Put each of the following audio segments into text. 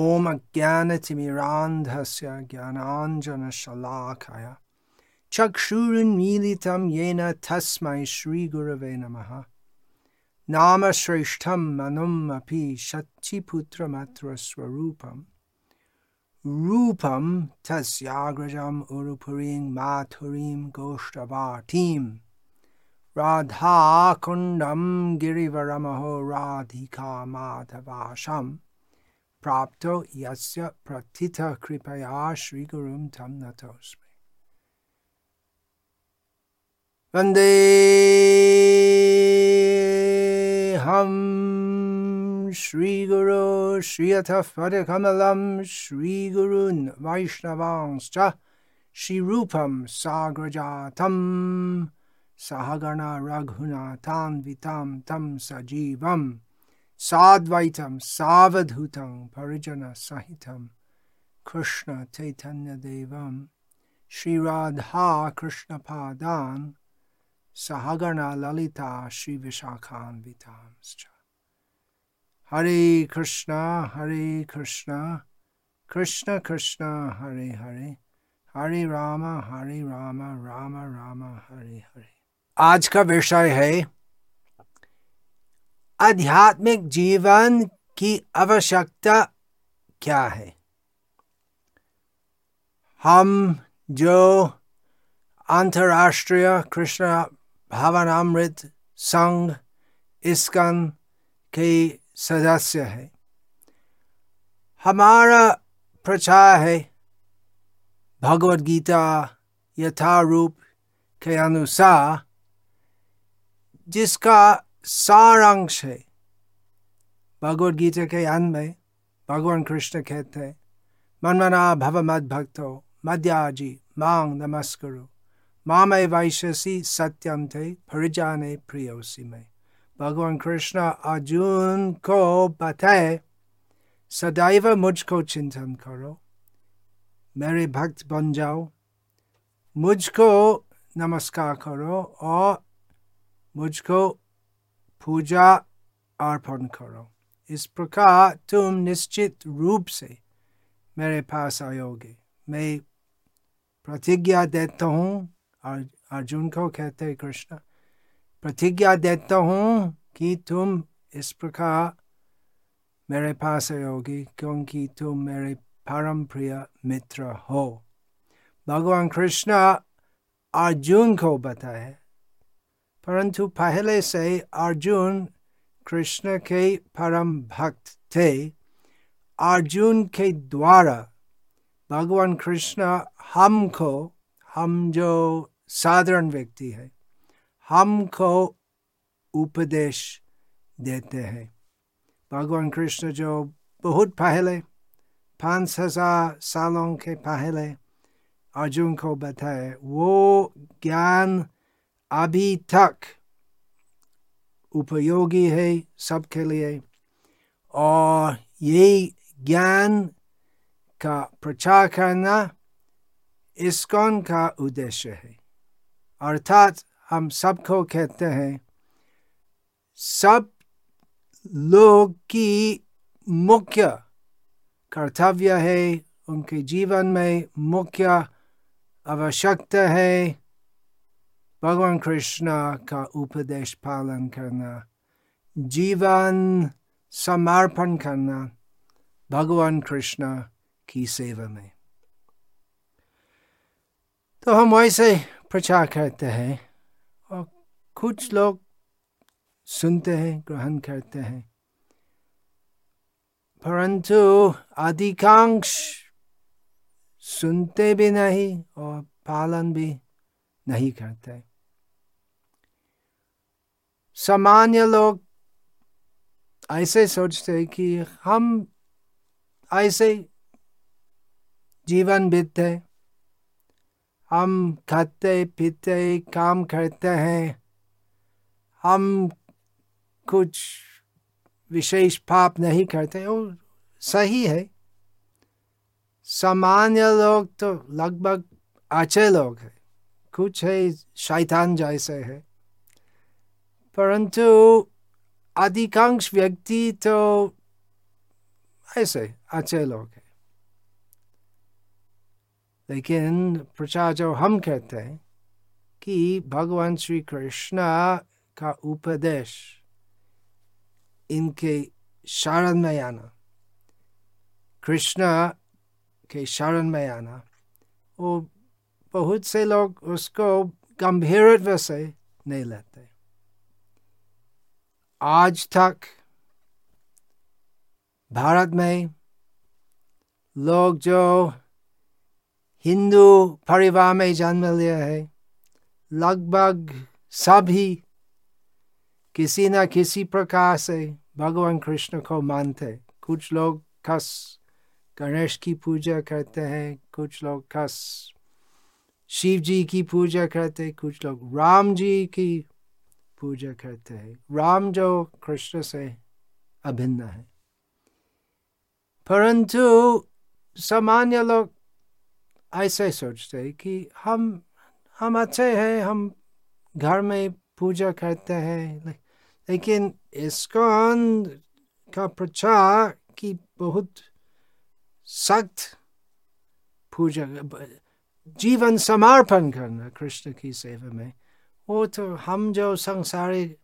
ॐ अज्ञानतिमिरान्धस्य ज्ञानाञ्जनशलाखय चक्षुरुन्मीलितं येन तस्मै श्रीगुरवे नमः नामश्रेष्ठं मनुम् अपि शच्चिपुत्रमत्र स्वरूपम् रूपं तस्याग्रजम् उरुपुरीं माथुरीं गोष्ठवाटीम् राधाकुण्डं गिरिवरमहो राधिका माधवाशम् प्राप्तो यस्य प्रथितः कृपया श्रीगुरुं तं नतोऽस्मि। वन्देऽहं श्रीगुरो श्रियतः पदकमलं श्रीगुरून् वैष्णवांश्च श्रीरूपं साग्रजातं सहगण रघुनाथान्वितां तं सजीवम् साद्वैतं सावधूतं परिजनसहितं कृष्णचैतन्यदेवं श्रीराधा कृष्णपादान्, सहगणा ललिता श्रीविशाखान्वितांश्च। हरे कृष्ण हरे कृष्ण कृष्ण कृष्ण, हरे हरे हरे राम हरे राम राम राम, हरे हरे। आज का विषय है आध्यात्मिक जीवन की आवश्यकता क्या है? हम जो अंतर्राष्ट्रीय कृष्ण भावनामृत संघ इसकन के सदस्य है। हमारा प्रचार है भगवद गीता यथारूप के अनुसार, जिसका सारांश है भगवद गीता के अंत में भगवान कृष्ण कहते हैं मनमना भव मद भक्तो मध्याजी मांग नमस्करो मामे वैश्यसी सत्यम थे परिजाने प्रियोसी में भगवान कृष्ण अर्जुन को बताए सदैव मुझको चिंतन करो मेरे भक्त बन जाओ मुझको नमस्कार करो और मुझको पूजा अर्पण करो। इस प्रकार तुम निश्चित रूप से मेरे पास आयोगे। मैं प्रतिज्ञा देता हूँ अर्जुन को कहते कृष्ण, प्रतिज्ञा देता हूँ कि तुम इस प्रकार मेरे पास आयोगे, क्योंकि तुम मेरे परम प्रिय मित्र हो। भगवान कृष्ण अर्जुन को बताए। परंतु पहले से अर्जुन कृष्ण के परम भक्त थे। अर्जुन के द्वारा भगवान कृष्ण हमको, हम जो साधारण व्यक्ति है, हमको उपदेश देते हैं। भगवान कृष्ण जो बहुत पहले, पाँच हज़ार सालों के पहले अर्जुन को बताए, वो ज्ञान अभी तक उपयोगी है सबके लिए। और ये ज्ञान का प्रचार करना इसकोन का उद्देश्य है। अर्थात हम सबको कहते हैं, सब लोग की मुख्य कर्तव्य है, उनके जीवन में मुख्य आवश्यकता है। भगवान कृष्ण का उपदेश पालन करना जीवन समर्पण करना भगवान कृष्ण की सेवा में तो हम वैसे प्रचार करते हैं और कुछ लोग सुनते हैं, ग्रहण करते हैं। परंतु अधिकांश सुनते भी नहीं और पालन भी नहीं करते। सामान्य लोग ऐसे सोचते हैं कि हम ऐसे जीवन बीतते हम खाते, पीते, काम करते हैं। हम कुछ विशेष पाप नहीं करते वो सही है। सामान्य लोग तो लगभग अच्छे लोग हैं। कुछ है, शैतान जैसे है। परंतु अधिकांश व्यक्ति तो ऐसे, अच्छे लोग हैं। लेकिन प्रचार जो हम कहते हैं कि भगवान श्री कृष्ण का उपदेश, इनके शरण में आना, कृष्ण के शरण में आना, वो बहुत से लोग उसको गंभीर से नहीं लेते। आज तक भारत में लोग जो हिंदू परिवार में जन्म लिया है, लगभग सभी किसी न किसी प्रकार से भगवान कृष्ण को मानते कुछ लोग खस गणेश की पूजा करते हैं, कुछ लोग खस शिव जी की पूजा करते कुछ लोग राम जी की पूजा करते हैं। राम जो कृष्ण से अभिन्न है। परंतु सामान्य लोग ऐसे सोचते हैं कि हम हम अच्छे हैं, हम घर में पूजा करते हैं लेकिन इसको का प्रचार की बहुत सख्त पूजा जीवन समर्पण करना, कृष्ण की सेवा में वो तो हम जो संसारिक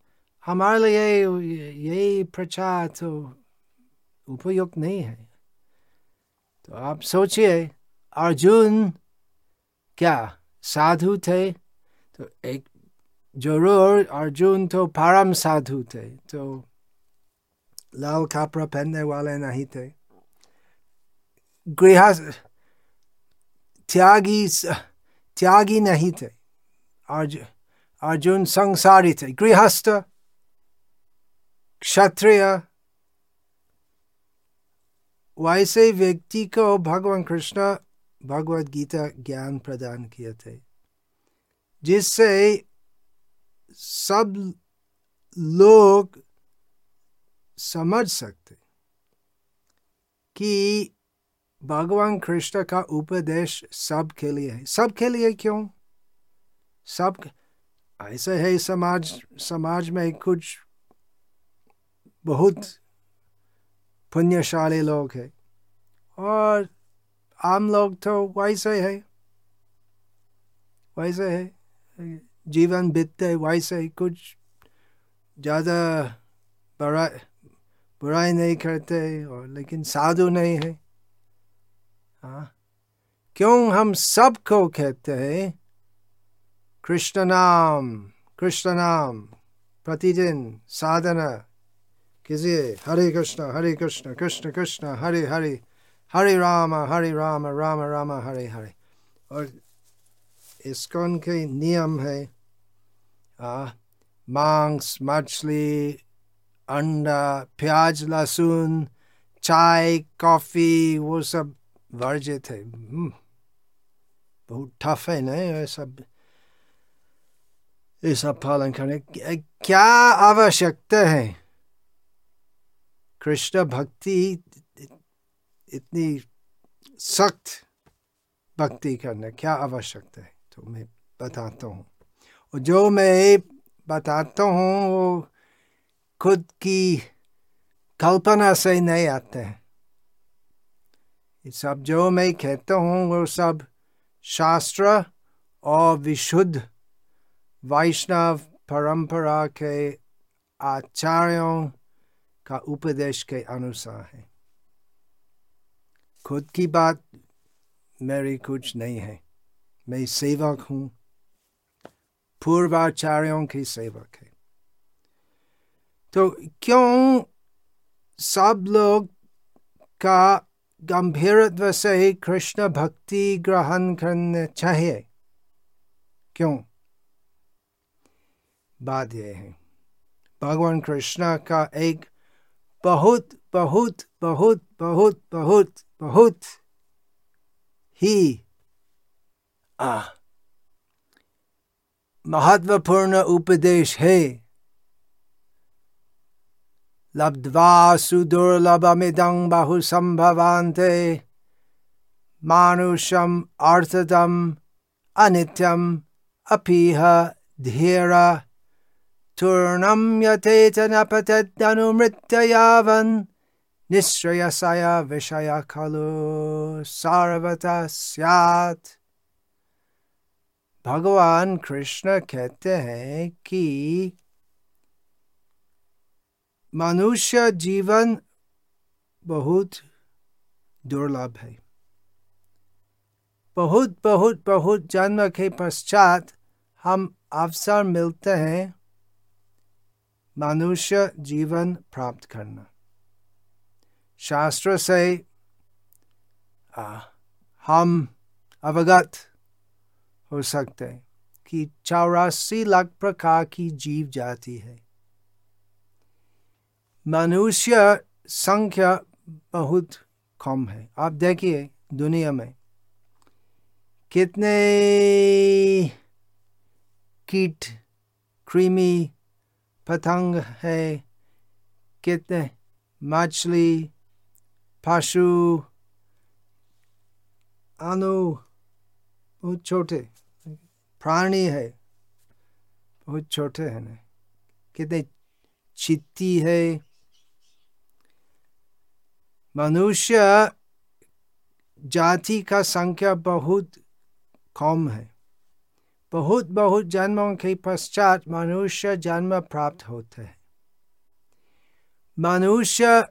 हमारे लिए यही प्रचार तो उपयुक्त नहीं है तो आप सोचिए अर्जुन क्या साधु थे तो एक ज़रूर अर्जुन तो परम साधु थे तो लाल कपड़ा पहनने वाले नहीं थे गृह त्यागी त्यागी नहीं थे अर्जुन अर्जुन संसारी थे गृहस्थ क्षत्रिय वैसे व्यक्ति को भगवान कृष्ण भगवत गीता ज्ञान प्रदान किए थे, जिससे सब लोग समझ सकते कि भगवान कृष्ण का उपदेश सबके लिए है। सबके लिए क्यों? सब ऐसे है समाज समाज में कुछ बहुत पुण्यशाली लोग हैं और आम लोग तो वैसे है वैसे है जीवन बीतते वैसे कुछ ज़्यादा बड़ा बुराई नहीं करते और लेकिन साधु नहीं है हाँ क्यों हम सबको कहते हैं कृष्ण नाम कृष्ण नाम प्रतिदिन साधना कीजिए हरे कृष्ण हरे कृष्ण कृष्ण कृष्ण हरे हरे हरे राम हरे राम राम राम हरे हरे और इसकोन के नियम है मांस मछली अंडा प्याज लहसुन चाय कॉफ़ी वो सब वर्जित है बहुत टफ है ना ये सब सब पालन करने क्या आवश्यकता है? कृष्ण भक्ति इतनी सख्त भक्ति करना क्या आवश्यकता है? तो मैं बताता हूँ। और जो मैं बताता हूँ, वो खुद की कल्पना से नहीं आते हैं। ये सब जो मैं कहता हूँ, वो सब शास्त्र और विशुद्ध वैष्णव परंपरा के आचार्यों का उपदेश के अनुसार है खुद की बात मेरी कुछ नहीं है मैं सेवक हूँ पूर्वाचार्यों की सेवक है तो क्यों सब लोग का गंभीरत्व से कृष्ण भक्ति ग्रहण करना चाहिए क्यों बात यह है। भगवान कृष्ण का एक बहुत बहुत बहुत बहुत बहुत बहुत ही, आ, महत्वपूर्ण उपदेश है। लब्ध्वा सुदुर्लभमिदं बहु संभवान्ते मानुषम अर्थदम अनित्यम अपीह धीर पतदनुमृत्य यावन् निश्रेयसाय विषय खलु सर्वथा स्यात् भगवान कृष्ण कहते हैं कि मनुष्य जीवन बहुत दुर्लभ है बहुत बहुत बहुत जन्म के पश्चात हम अवसर मिलते हैं मनुष्य जीवन प्राप्त करना शास्त्र से आ, हम अवगत हो सकते हैं कि चौरासी लाख प्रकार की जीव जाति है मनुष्य संख्या बहुत कम है आप देखिए दुनिया में कितने कीट कृमि पतंग है कितने मछली पशु अनु बहुत छोटे प्राणी है बहुत छोटे हैं ना कितने चित्ती है मनुष्य जाति का संख्या बहुत कम है बहुत बहुत जन्मों के पश्चात मनुष्य जन्म प्राप्त होते हैं। मनुष्य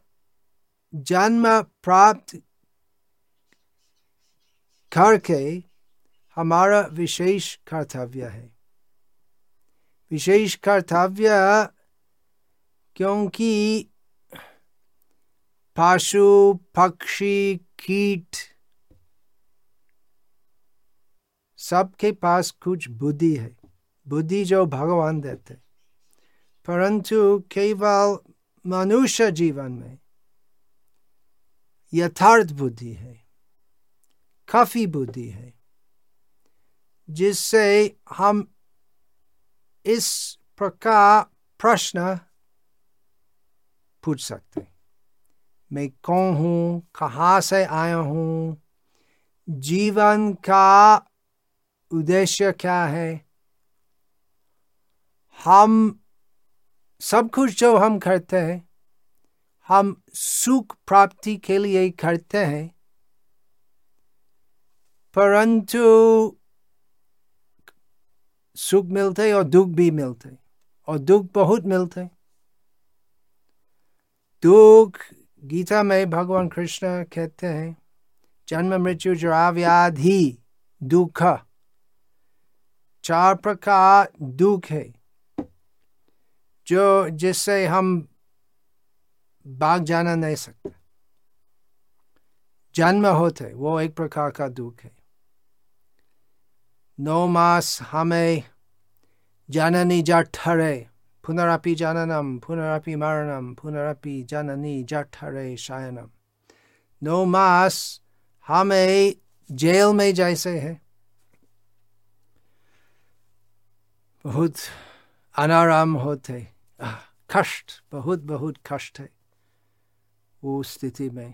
जन्म प्राप्त करके हमारा विशेष कर्तव्य है। विशेष कर्तव्य क्योंकि पशु, पक्षी, कीट सबके पास कुछ बुद्धि है। बुद्धि जो भगवान देते परंतु केवल मनुष्य जीवन में यथार्थ बुद्धि है। काफ़ी बुद्धि है। जिससे हम इस प्रकार प्रश्न पूछ सकते मैं कौन हूँ? कहाँ से आया हूँ? जीवन का उद्देश्य क्या है? हम सब कुछ जो हम करते हैं, हम सुख प्राप्ति के लिए करते हैं। परंतु सुख मिलते और दुख भी मिलते और दुख बहुत मिलते दुख, गीता में भगवान कृष्ण कहते हैं, जन्म मृत्यु जरा व्याधि दुख। चार प्रकार दुख है, जो जिससे हम बाग जाना नहीं सकते। जन्म होते वो एक प्रकार का दुख है। नौ मास हमें जननी जठरे पुनरपि जननम, पुनरपि मरणम, पुनरपि जननी जठरे शयनम। नौ मास हमें जेल में जैसे है। बहुत अनाराम होते कष्ट, बहुत बहुत कष्ट है वो स्थिति में।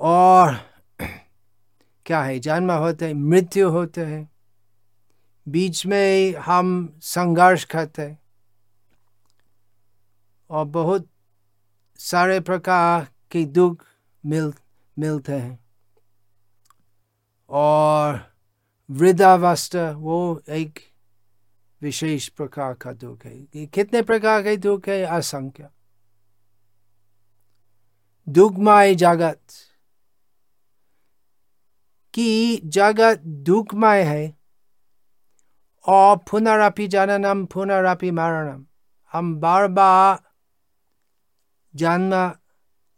और क्या है, जन्म होते है मृत्यु होते हैं, बीच में हम संघर्ष करते हैं। और बहुत सारे प्रकार के दुख मिल, मिलते हैं। और वृद्धावस्था वो एक विशेष प्रकार का दुख है। कितने प्रकार के दुख है? असंख्य। दुखमय जगत। कि जगत दुखमय है, और पुनरअपि जननम, पुनरअपि मरणम। हम बार बार जन्म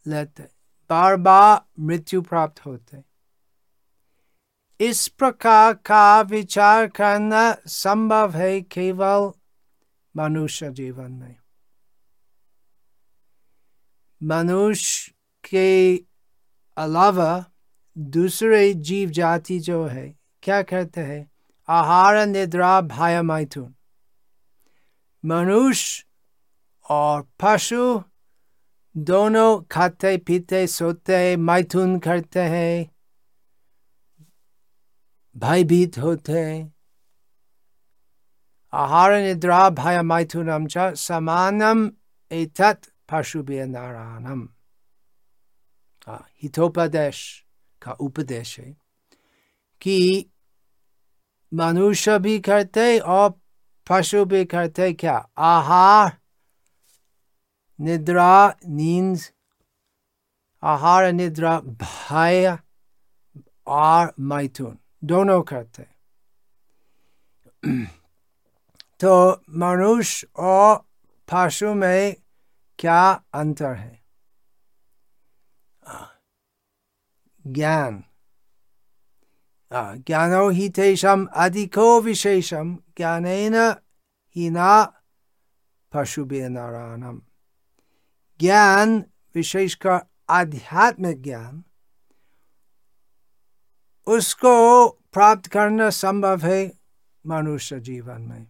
लेते बार बार मृत्यु प्राप्त होते इस प्रकार का विचार करना संभव है केवल मनुष्य जीवन में। मनुष्य के अलावा दूसरे जीव जाति जो है, क्या कहते हैं? आहार निद्रा भय मैथुन मनुष्य और पशु दोनों खाते पीते सोते मैथुन करते हैं। भयभीत होते आहार निद्रा भय मैथुनम च समानम एतत् पशुभ्य नारायणम हितोपदेश का उपदेश है कि मनुष्य भी करते और पशु भी करते क्या आहार निद्रा नींद आहार निद्रा भय और मैथुन दोनों करते तो मनुष्य और पशु में क्या अंतर है ज्ञान ज्ञानो हि तेषाम् अधिको विशेषं ज्ञानेन हि न पशुभिर्नराणम् ज्ञान विशेषकर आध्यात्मिक ज्ञान उसको प्राप्त करना संभव है मनुष्य जीवन में।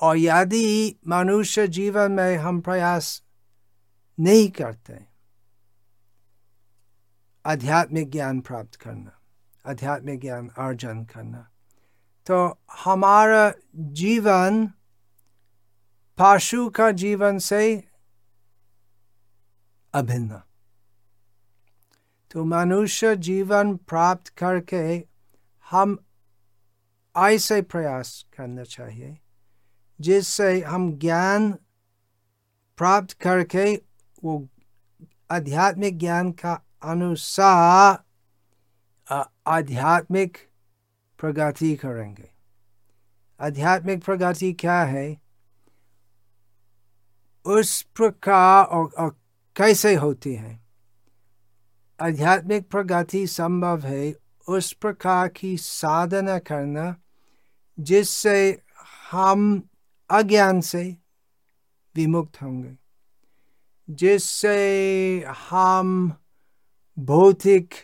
और यदि मनुष्य जीवन में हम प्रयास नहीं करते, आध्यात्मिक ज्ञान प्राप्त करना, आध्यात्मिक ज्ञान अर्जन करना तो हमारा जीवन, पशु का जीवन से अभिन्न। तो मनुष्य जीवन प्राप्त करके हम ऐसे प्रयास करना चाहिए जिससे हम ज्ञान प्राप्त करके वो आध्यात्मिक ज्ञान का अनुसार आध्यात्मिक प्रगति करेंगे। आध्यात्मिक प्रगति क्या है? उस प्रकार और, और कैसे होती है? आध्यात्मिक प्रगति संभव है, उस प्रकार की साधना करना जिससे हम अज्ञान से विमुक्त होंगे, जिससे हम भौतिक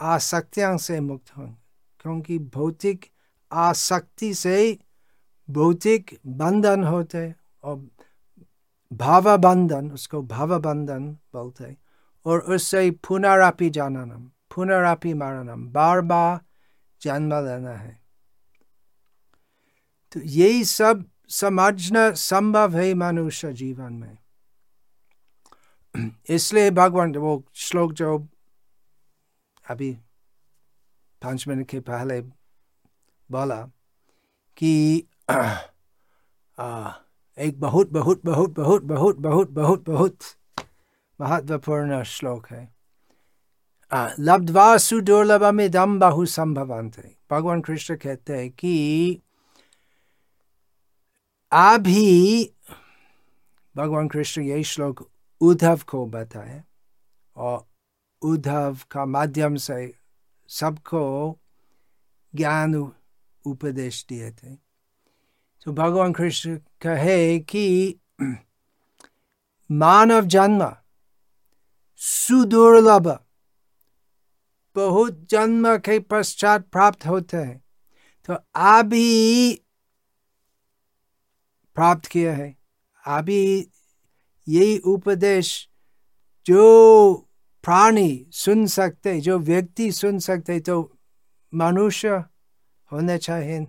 आसक्तियों से मुक्त होंगे। क्योंकि भौतिक आसक्ति से भौतिक बंधन होते और भाव बंधन उसको भाव बंधन बोलते और उससे पुनरापि जाननम पुनरापि मरणम बार बार जन्म लेना है। तो यही सब समझना संभव है मनुष्य जीवन में। इसलिए भगवान वो श्लोक जो अभी पाँच मिनट के पहले बोला कि आ, एक बहुत बहुत बहुत बहुत बहुत बहुत बहुत बहुत महत्वपूर्ण श्लोक है लब्धवा सुदुर्लभ में दम बहु संभवंत भगवान कृष्ण कहते हैं कि अभी भगवान कृष्ण ये श्लोक उद्धव को बताए और उद्धव का माध्यम से सबको ज्ञान उपदेश दिए थे तो भगवान कृष्ण कहे कि मानव जन्म सुदुर्लभ। बहुत जन्म के पश्चात प्राप्त होते हैं। तो अभी प्राप्त किया है। अभी यही उपदेश जो प्राणी सुन सकते, जो व्यक्ति सुन सकते तो मनुष्य होने चाहिए,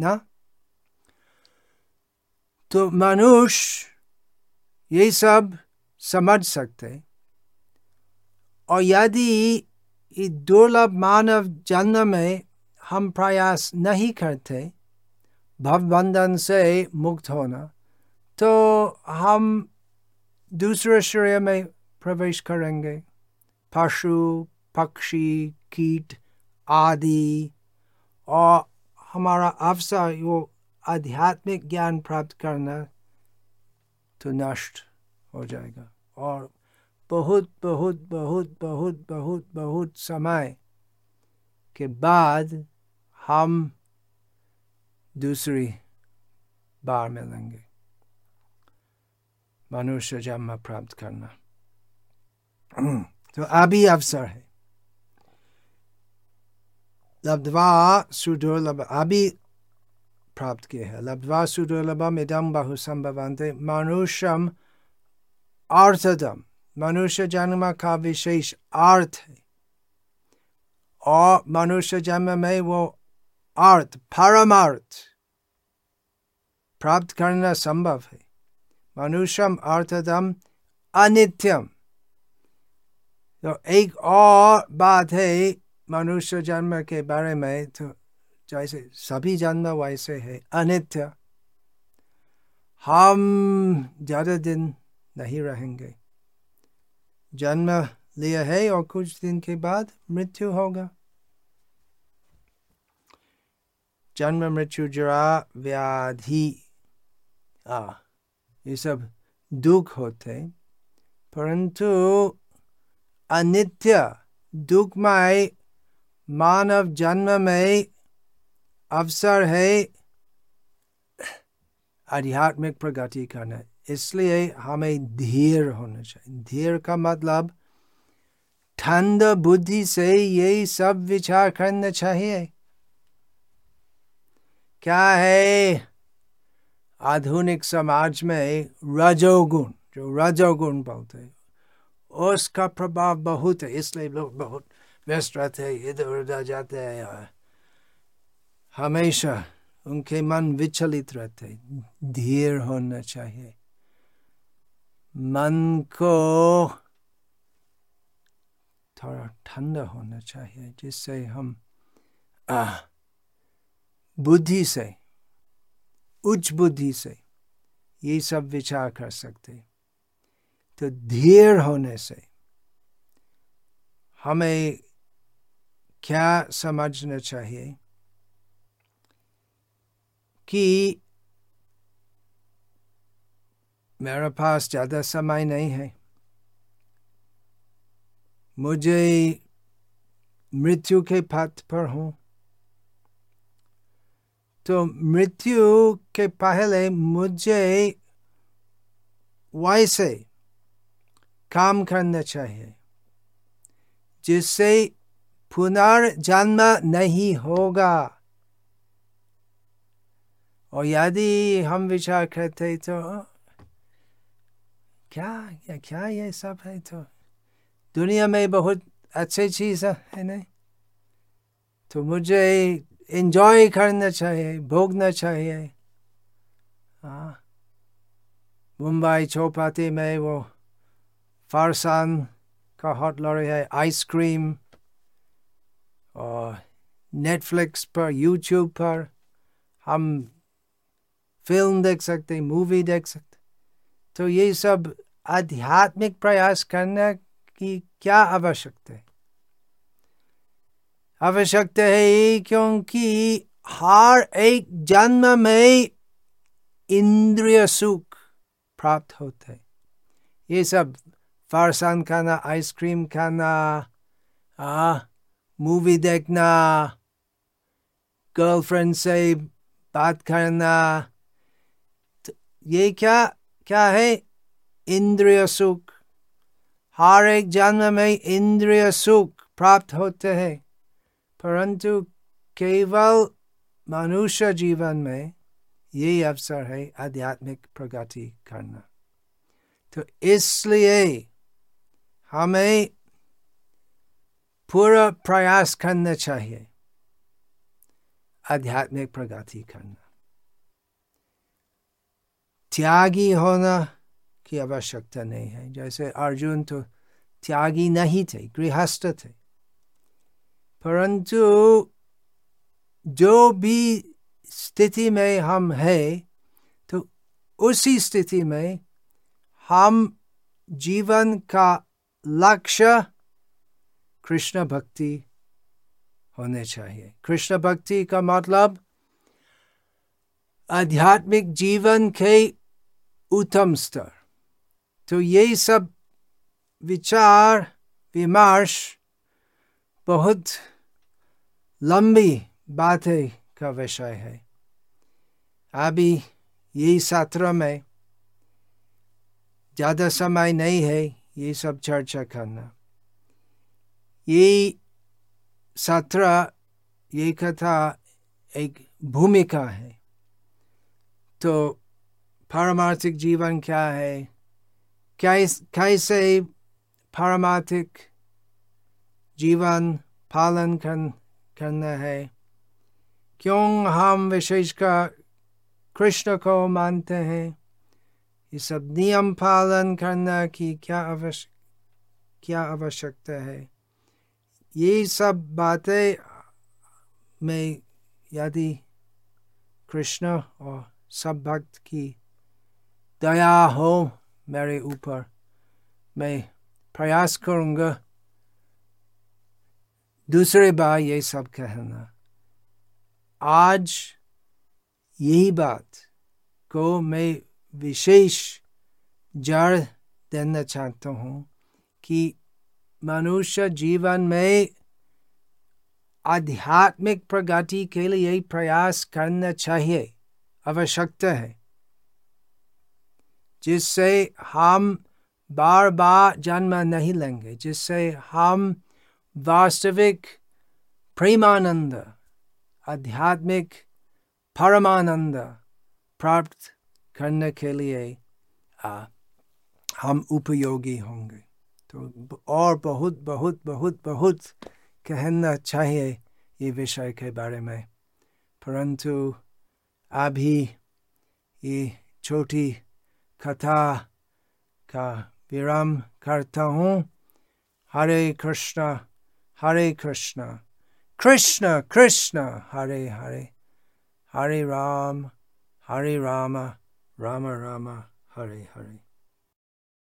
ना? तो मनुष्य ये सब समझ सकते। और यदि दुर्लभ मानव जन्म में हम प्रयास नहीं करते, भवबंधन से मुक्त होना तो हम दूसरे श्रेय में प्रवेश करेंगे। पशु, पक्षी, कीट आदि और हमारा अवसर वो आध्यात्मिक ज्ञान प्राप्त करना तो नष्ट हो जाएगा और बहुत बहुत बहुत बहुत बहुत बहुत समय के बाद हम दूसरी बार मिलेंगे। मनुष्य जन्म प्राप्त करना। तो अभी अवसर है। लब्धवा सुदुर्लभ, अभी प्राप्त किए है। लब्धवा सुदुर्लभम इदम बहु संभवंते मनुष्यम अर्थदम मनुष्य जन्म का विशेष अर्थ है। और मनुष्य जन्म में वो अर्थ, परमार्थ प्राप्त करना संभव है। मनुष्यम अर्थदम अनित्यम। तो एक और बात है मनुष्य जन्म के बारे में तो जैसे सभी जन्म वैसे है, अनित्य। हम ज़्यादा दिन नहीं रहेंगे। जन्म लिया है और कुछ दिन के बाद मृत्यु होगा। जन्म, मृत्यु, जरा, व्याधि, आ, ये सब दुख होते परंतु अनित्य दुखमय मानव जन्म में अवसर है। आध्यात्मिक प्रगति करना। इसलिए हमें धीर होना चाहिए। धीर का मतलब ठंड बुद्धि से यही सब विचार करना चाहिए। क्या है? आधुनिक समाज में रजोगुण, जो रजोगुण बोलते हैं, उसका प्रभाव बहुत है, इसलिए लोग बहुत व्यस्त रहते हैं, इधर उधर जाते हैं। हमेशा उनके मन विचलित रहते धीर होना चाहिए। मन को थोड़ा ठंडा होना चाहिए जिससे हम बुद्धि से उच्च बुद्धि से ये सब विचार कर सकते तो धीर होने से हमें क्या समझना चाहिए कि मेरे पास ज़्यादा समय नहीं है। मुझे मृत्यु के पथ पर हूँ। तो मृत्यु के पहले मुझे वैसे काम करना चाहिए, जिससे पुनर्जन्म नहीं होगा। और यदि हम विचार करते तो क्या क्या क्या ये सब है तो? दुनिया में बहुत अच्छी चीज़ है नहीं? तो मुझे एंजॉय करना चाहिए, भोगना चाहिए। हाँ। मुंबई चौपाटी में वो फारसान का हॉट लॉरी है आइसक्रीम और नेटफ्लिक्स पर यूट्यूब पर हम फ़िल्म देख सकते मूवी देख सकते तो ये सब आध्यात्मिक प्रयास करने की क्या आवश्यकता है? आवश्यकता है क्योंकि हर एक जन्म में इंद्रिय सुख प्राप्त होता है। ये सब फरसान खाना, आइसक्रीम खाना मूवी देखना गर्लफ्रेंड से बात करना तो ये क्या क्या है? इंद्रिय सुख। हर एक जन्म में इंद्रिय सुख प्राप्त होते हैं, परंतु केवल मनुष्य जीवन में ये अवसर है आध्यात्मिक प्रगति करना। तो इसलिए हमें पूरा प्रयास करना चाहिए आध्यात्मिक प्रगति करना। त्यागी होना की आवश्यकता नहीं है। जैसे अर्जुन तो त्यागी नहीं थे, गृहस्थ थे। परंतु जो भी स्थिति में हम है तो उसी स्थिति में हम जीवन का लक्ष्य कृष्ण भक्ति होने चाहिए। कृष्ण भक्ति का मतलब आध्यात्मिक जीवन के उत्तम स्तर। तो ये सब विचार, विमर्श बहुत लंबी बातें का विषय है। अभी यही सत्र में ज़्यादा समय नहीं है ये सब चर्चा करना। ये सत्र, ये कथा एक भूमिका है। तो पारमार्थिक जीवन क्या है? कैसे पारमार्थिक जीवन पालन कर, करना है? क्यों हम विशेषकर कृष्ण को मानते हैं? ये सब नियम पालन करना की क्या आवश्यक क्या आवश्यकता है? ये सब बातें में यदि कृष्ण और सब भक्त की दया हो मेरे ऊपर मैं प्रयास करूँगा दूसरे बार ये सब कहना आज यही बात को मैं विशेष जड़ देना चाहता हूँ कि मनुष्य जीवन में आध्यात्मिक प्रगति के लिए प्रयास करना चाहिए आवश्यकता है जिससे हम बार बार जन्म नहीं लेंगे जिससे हम वास्तविक प्रेमानंद आध्यात्मिक परमानंद प्राप्त करने के लिए आ, हम उपयोगी होंगे। तो और बहुत बहुत बहुत बहुत कहना चाहिए ये विषय के बारे में। परंतु अभी ये छोटी Kata Ka Viram Kartahon Hare Krishna Hare Krishna. Krishna Krishna Hare Hare. Hare Ram Hare Rama Rama Rama Hare Hare.